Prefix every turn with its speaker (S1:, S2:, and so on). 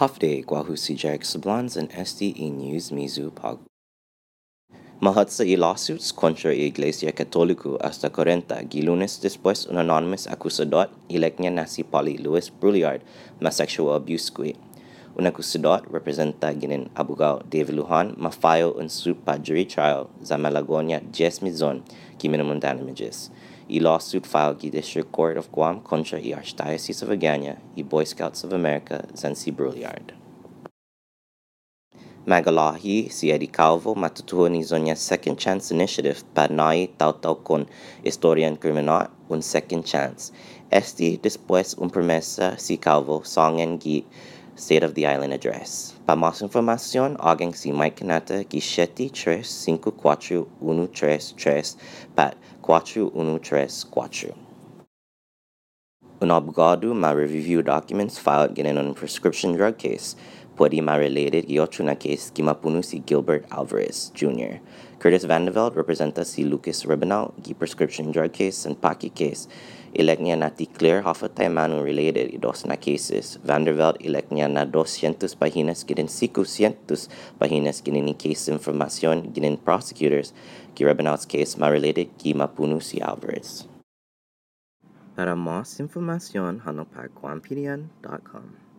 S1: Hafde Guahusi Jarek Sablans and SDE News Mizu Pagu. Mahad sa lawsuits contra Iglesia Católico hasta 40 gilunes después un anonymous acusador ilegna nasi Polly Louis Brouillard ma sexual abuse kui. Un acusador representa ginin abogado David Lujan ma file un pa jury trial za Malagonia 10 mizon ki minimum damages. E lawsuit filed gi District Court of Guam contra e Archdiocese of Agana e Boy Scouts of America Zansi Brouillard. Magalahi si Eddie Calvo matutuho ni Second Chance Initiative para nai tau-tau con historian criminal un second chance. Este después un promesa si Calvo songen gi State of the Island Address. Para más información, alguien si Mike Canata gi 7354133 pat 4134. Un abogado ma review documents filed in a prescription drug case. Pwede ma related gi otro na case gi mapunu si Gilbert Alvarez Jr. Curtis Vandeveld representa si Lucas Ribanal gi prescription drug case and Paki case. Ilek niya na ti clear hafa tayo related i dos na cases. Vanderveld ilek niya na 200 pahinas ginin 500 pahinas ginin ni case information ginin prosecutors gi Ribanal's case ma related gi mapunu si Alvarez. Para más información, hanapagwampirian.com.